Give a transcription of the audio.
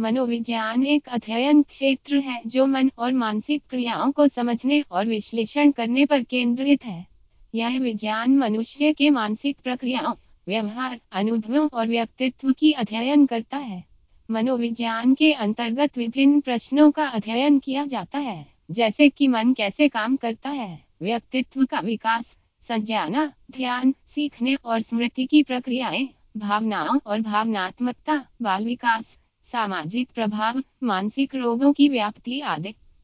मनोविज्ञान एक अध्ययन क्षेत्र है जो मन और मानसिक क्रियाओं को समझने और विश्लेषण करने पर केंद्रित है। यह विज्ञान मनुष्य के मानसिक प्रक्रियाओं, व्यवहार, अनुभवों और व्यक्तित्व की अध्ययन करता है। मनोविज्ञान के अंतर्गत विभिन्न प्रश्नों का अध्ययन किया जाता है, जैसे कि मन कैसे काम करता है, व्यक्तित्व का विकास, संज्ञाना, ध्यान, सीखने और स्मृति की प्रक्रियाएँ, भावनाओं और भावनात्मकता, बाल विकास सामाजिक प्रभाव मानसिक रोगों की व्याप्ति आदि।